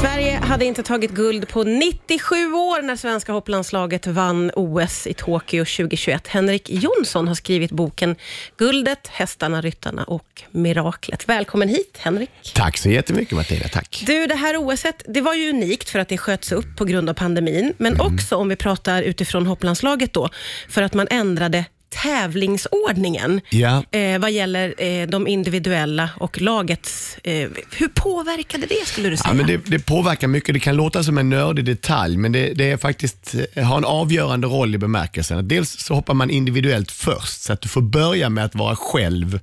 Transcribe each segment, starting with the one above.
Sverige hade inte tagit guld på 97 år när svenska hopplandslaget vann OS i Tokyo 2021. Henrik Jonsson har skrivit boken Guldet, hästarna, ryttarna och miraklet. Välkommen hit, Henrik. Tack så jättemycket Martina, tack. Du, det här OSet, det var ju unikt för att det sköts upp på grund av pandemin, men också om vi pratar utifrån hopplandslaget då, för att man ändrade tävlingsordningen Ja. eh, vad gäller eh, de individuella och lagets... Eh, hur påverkade det skulle du säga? Ja, men det, det påverkar mycket. Det kan låta som en nördig detalj, men det, det är faktiskt, eh, har en avgörande roll i bemärkelsen. Dels så hoppar man individuellt först, så att du får börja med att vara själv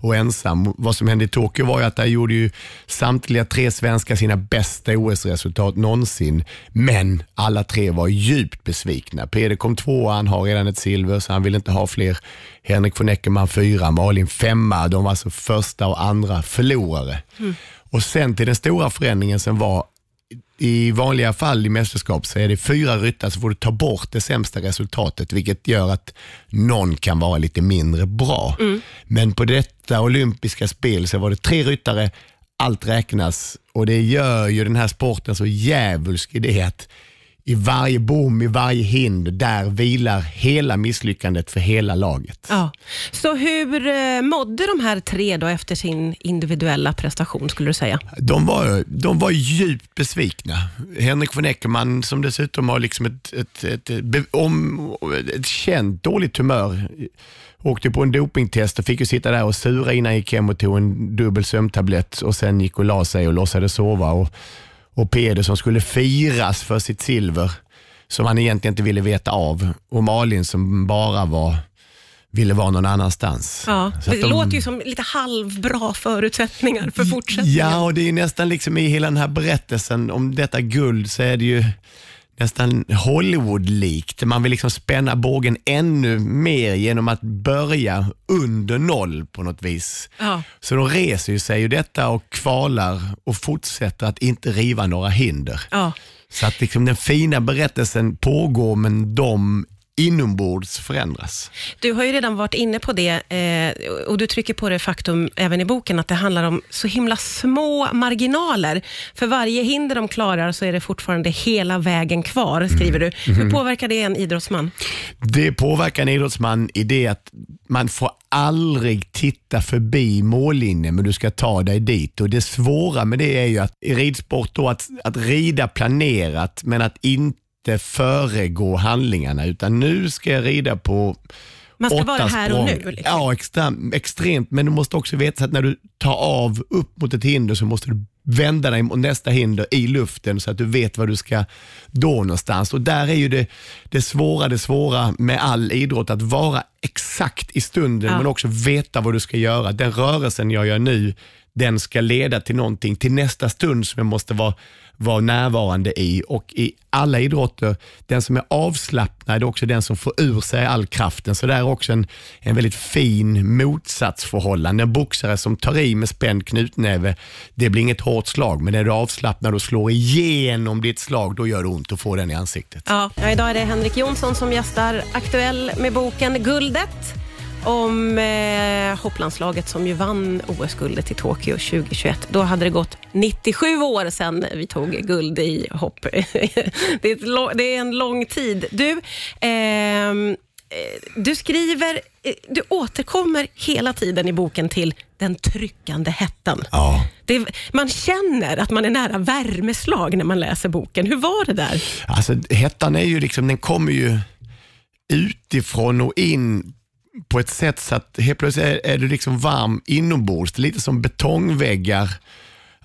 och ensam. Vad som hände i Tokyo var ju att där gjorde ju samtliga tre svenskar sina bästa OS-resultat någonsin, men alla tre var djupt besvikna. Peder kom tvåa, han har redan ett silver, så han vill inte ha fler. Henrik von Eckermann fyra, Malin femma. De var alltså första och andra förlorare. Och sen till den stora förändringen som var i vanliga fall i mästerskap så är det fyra ryttare så får du ta bort det sämsta resultatet vilket gör att någon kan vara lite mindre bra. Men på detta olympiska spel så var det tre ryttare, allt räknas och det gör ju den här sporten så djävulsk i det att i varje bom, i varje hinder, där vilar hela misslyckandet för hela laget. Ja. Så hur eh, mådde de här tre då efter sin individuella prestation, skulle du säga? De var, de var djupt besvikna. Henrik von Eckermann som dessutom har liksom ett, ett, ett, om, ett känt dåligt humör, åkte på en dopingtest och fick ju sitta där och sura innan han gick hem och tog en dubbel sömntablett och sen gick och la sig och låtsades sova. Och, och Peder som skulle firas för sitt silver som han egentligen inte ville veta av och Malin som bara var ville vara någon annanstans. Ja, det de- låter ju som lite halvbra förutsättningar för fortsättningen. Ja, och det är nästan liksom i hela den här berättelsen om detta guld så är det ju nästan Hollywood-likt. Man vill liksom spänna bågen ännu mer genom att börja under noll på något vis. Ja. Så de reser ju sig ur detta och kvalar och fortsätter att inte riva några hinder. Ja. Så att liksom den fina berättelsen pågår men de inombords förändras. Du har ju redan varit inne på det eh, och du trycker på det faktum även i boken att det handlar om så himla små marginaler. För varje hinder de klarar så är det fortfarande hela vägen kvar, skriver du. Hur påverkar det en idrottsman? Det påverkar en idrottsman i det att man får aldrig titta förbi mållinjen men du ska ta dig dit. Och Det svåra med det är ju att i ridsport då att, att rida planerat men att inte föregå handlingarna utan nu ska jag rida på Man ska vara här och nu. Liksom. Ja, extrem, extremt. Men du måste också veta att när du tar av upp mot ett hinder så måste du vända dig mot nästa hinder i luften så att du vet var du ska då någonstans. Och där är ju det, det svåra, det svåra med all idrott, att vara exakt i stunden Ja. men också veta vad du ska göra. Den rörelsen jag gör nu, den ska leda till någonting, till nästa stund som jag måste vara, vara närvarande i. Och i alla idrotter, den som är avslappnad är också den som får ur sig all kraften. Så det är också en, en väldigt fin motsatsförhållande. En boxare som tar i med spänd knutnäve, det blir inget hårt slag, men är du avslappnad och slår igenom ditt slag, då gör det ont att få den i ansiktet. Ja, idag är det Henrik Jonsson som gästar, aktuell med boken Guldet om eh, hopplandslaget som ju vann OS-guldet i Tokyo 2021. Då hade det gått 97 år sedan vi tog guld i hopp. det, är lång- det är en lång tid. Du, ehm, eh, du skriver, eh, du återkommer hela tiden i boken till den tryckande hettan. Ja. Det, man känner att man är nära värmeslag när man läser boken. Hur var det där? Alltså hettan är ju liksom, den kommer ju utifrån och in på ett sätt så att helt plötsligt är, är du liksom varm inombords. Det är lite som betongväggar.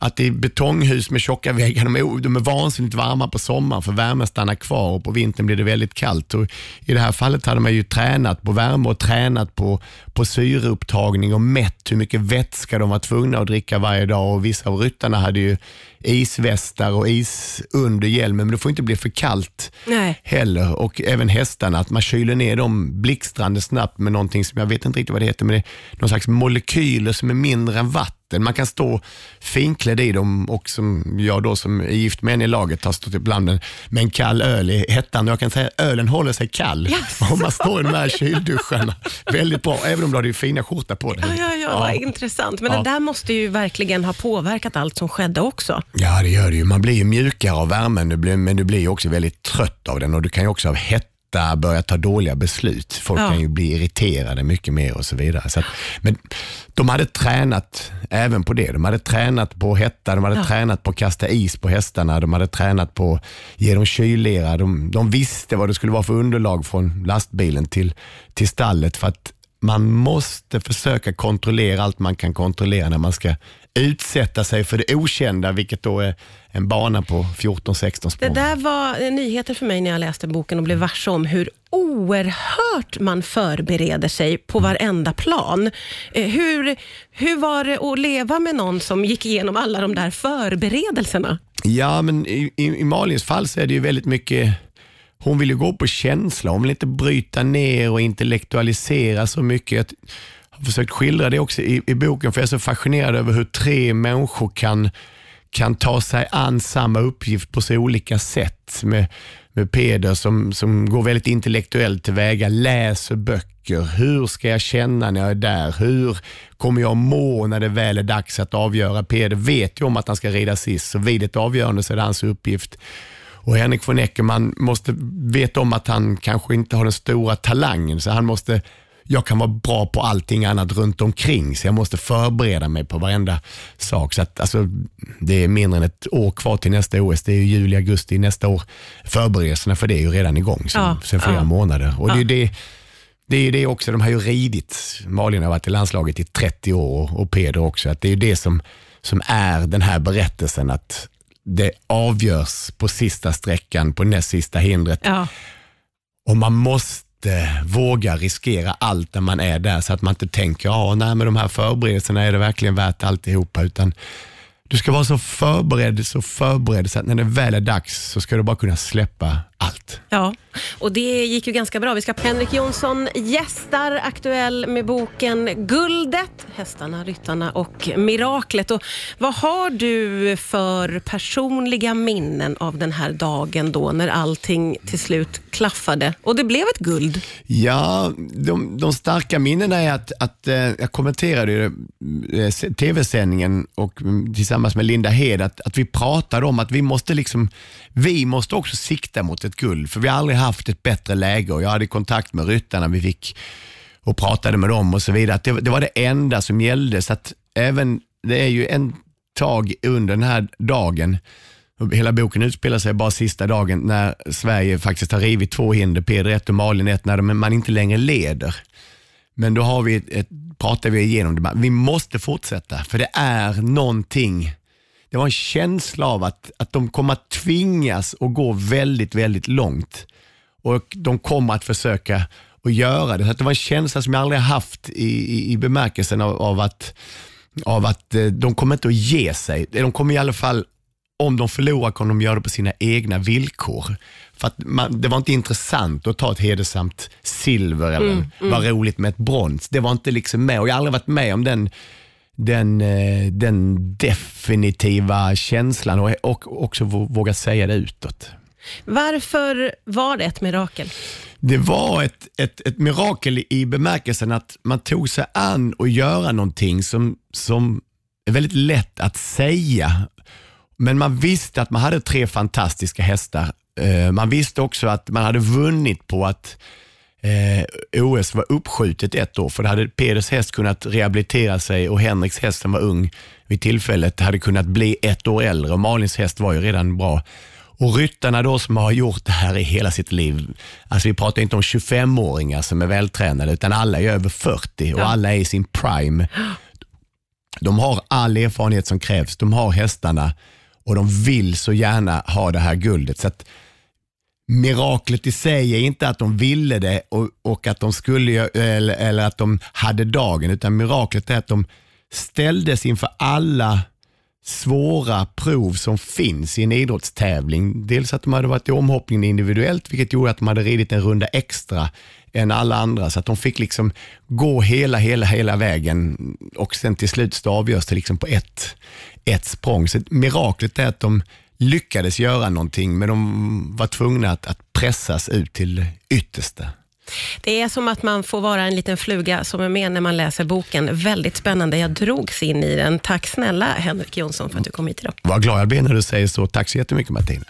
Att det är betonghus med tjocka väggar, de är, de är vansinnigt varma på sommaren för värmen stannar kvar och på vintern blir det väldigt kallt. Och I det här fallet hade man ju tränat på värme och tränat på, på syreupptagning och mätt hur mycket vätska de var tvungna att dricka varje dag. Och Vissa av ryttarna hade ju isvästar och is under hjälmen, men det får inte bli för kallt Nej. heller. Och även hästarna, att man kyler ner dem blixtrande snabbt med någonting som jag vet inte riktigt vad det heter, men det är någon slags molekyler som är mindre än vatten. Man kan stå finklädd i dem och som jag då som är gift med en i laget har stått ibland med, en kall öl i hettan. Jag kan säga att ölen håller sig kall Jaså? om man står i de här kylduscharna. Väldigt bra, även om du har din fina skjorta på dig. Ja, ja, ja, vad intressant. Men Ja. det där måste ju verkligen ha påverkat allt som skedde också. Ja, det gör det ju. Man blir ju mjukare av värmen, men du blir också väldigt trött av den och du kan ju också av hetta börja ta dåliga beslut. Folk Ja. kan ju bli irriterade mycket mer och så vidare. Så att, men de hade tränat även på det. De hade tränat på hetta, de hade Ja. tränat på att kasta is på hästarna, de hade tränat på att ge dem kyllera. De, de visste vad det skulle vara för underlag från lastbilen till, till stallet för att man måste försöka kontrollera allt man kan kontrollera när man ska utsätta sig för det okända, vilket då är en bana på 14-16 Det spår. där var nyheter för mig när jag läste boken och blev varse om hur oerhört man förbereder sig på varenda plan. Eh, Hur, hur var det att leva med någon som gick igenom alla de där förberedelserna? Ja, men i, i, i Malins fall så är det ju väldigt mycket hon vill ju gå på känsla, hon vill inte bryta ner och intellektualisera så mycket. Jag har försökt skildra det också i, i boken för jag är så fascinerad över hur tre människor kan, kan ta sig an samma uppgift på så olika sätt. Med, med Peder som, som går väldigt intellektuellt tillväga, läser böcker. Hur ska jag känna när jag är där? Hur kommer jag må när det väl är dags att avgöra? Peder vet ju om att han ska rida sist, så vid ett avgörande så är det hans uppgift. Och Henrik von Eckermann måste veta om att han kanske inte har den stora talangen, så han måste jag kan vara bra på allting annat runt omkring så jag måste förbereda mig på varenda sak. Så att, alltså, det är mindre än ett år kvar till nästa OS. Det är ju juli, augusti nästa år. Förberedelserna för det är ju redan igång sen, Ja, sen flera ja. månader. Och det, Ja. det, det är ju det också, de har ju ridit, Malin har varit i landslaget i 30 år och Peder också. Att det är ju det som, som är den här berättelsen att det avgörs på sista sträckan, på näst sista hindret. Ja. Och man måste våga riskera allt när man är där så att man inte tänker, ja, nej, med de här förberedelserna är det verkligen värt alltihopa. Utan du ska vara så förberedd, så förberedd så att när det väl är dags så ska du bara kunna släppa allt. Ja, och det gick ju ganska bra. Vi ska Henrik Jonsson gästar Aktuell med boken Guldet, Hästarna, Ryttarna och Miraklet. Och vad har du för personliga minnen av den här dagen då när allting till slut klaffade och det blev ett guld? Ja, de, de starka minnena är att, att eh, jag kommenterade eh, tv-sändningen och mm, tillsammans med Linda Hed att, att vi pratade om att vi måste liksom, vi måste också sikta mot ett guld för vi har aldrig haft ett bättre läge och jag hade kontakt med ryttarna, vi fick och pratade med dem och så vidare. Det, det var det enda som gällde så att även, det är ju en tag under den här dagen Hela boken utspelar sig bara sista dagen när Sverige faktiskt har rivit två hinder, Peder 1 och Malin 1, när man inte längre leder. Men då har vi ett, ett, pratar vi igenom det. Vi måste fortsätta, för det är någonting. Det var en känsla av att, att de kommer att tvingas att gå väldigt, väldigt långt. Och de kommer att försöka att göra det. Så det var en känsla som jag aldrig haft i, i, i bemärkelsen av, av att, av att eh, de kommer inte att ge sig. De kommer i alla fall om de förlorar kommer de göra det på sina egna villkor. För att man, det var inte intressant att ta ett hedersamt silver eller vad roligt med ett brons. Det var inte liksom med och jag har aldrig varit med om den, den, eh, den definitiva känslan och, och också vå- våga säga det utåt. Varför var det ett mirakel? Det var ett, ett, ett mirakel i bemärkelsen att man tog sig an och göra någonting som, som är väldigt lätt att säga. Men man visste att man hade tre fantastiska hästar. Eh, Man visste också att man hade vunnit på att eh, OS var uppskjutet ett år. För då hade Peders häst kunnat rehabilitera sig och Henriks häst som var ung vid tillfället hade kunnat bli ett år äldre och Malins häst var ju redan bra. Och ryttarna då som har gjort det här i hela sitt liv, alltså vi pratar inte om 25-åringar som är vältränade utan alla är över 40 och Ja. alla är i sin prime. De har all erfarenhet som krävs, de har hästarna och de vill så gärna ha det här guldet. Så att Miraklet i sig är inte att de ville det och, och att de skulle eller, eller att de hade dagen, utan miraklet är att de ställdes inför alla svåra prov som finns i en idrottstävling. Dels att de hade varit i omhoppningen individuellt, vilket gjorde att de hade ridit en runda extra än alla andra. Så att de fick liksom gå hela, hela, hela vägen och sen till slut så avgörs det liksom på ett, ett språng. Så miraklet är att de lyckades göra någonting, men de var tvungna att, att pressas ut till yttersta. Det är som att man får vara en liten fluga som är med när man läser boken. Väldigt spännande. Jag drogs in i den. Tack snälla Henrik Jonsson för att du kom hit idag. Vad glad jag blir när du säger så. Tack så jättemycket Martina.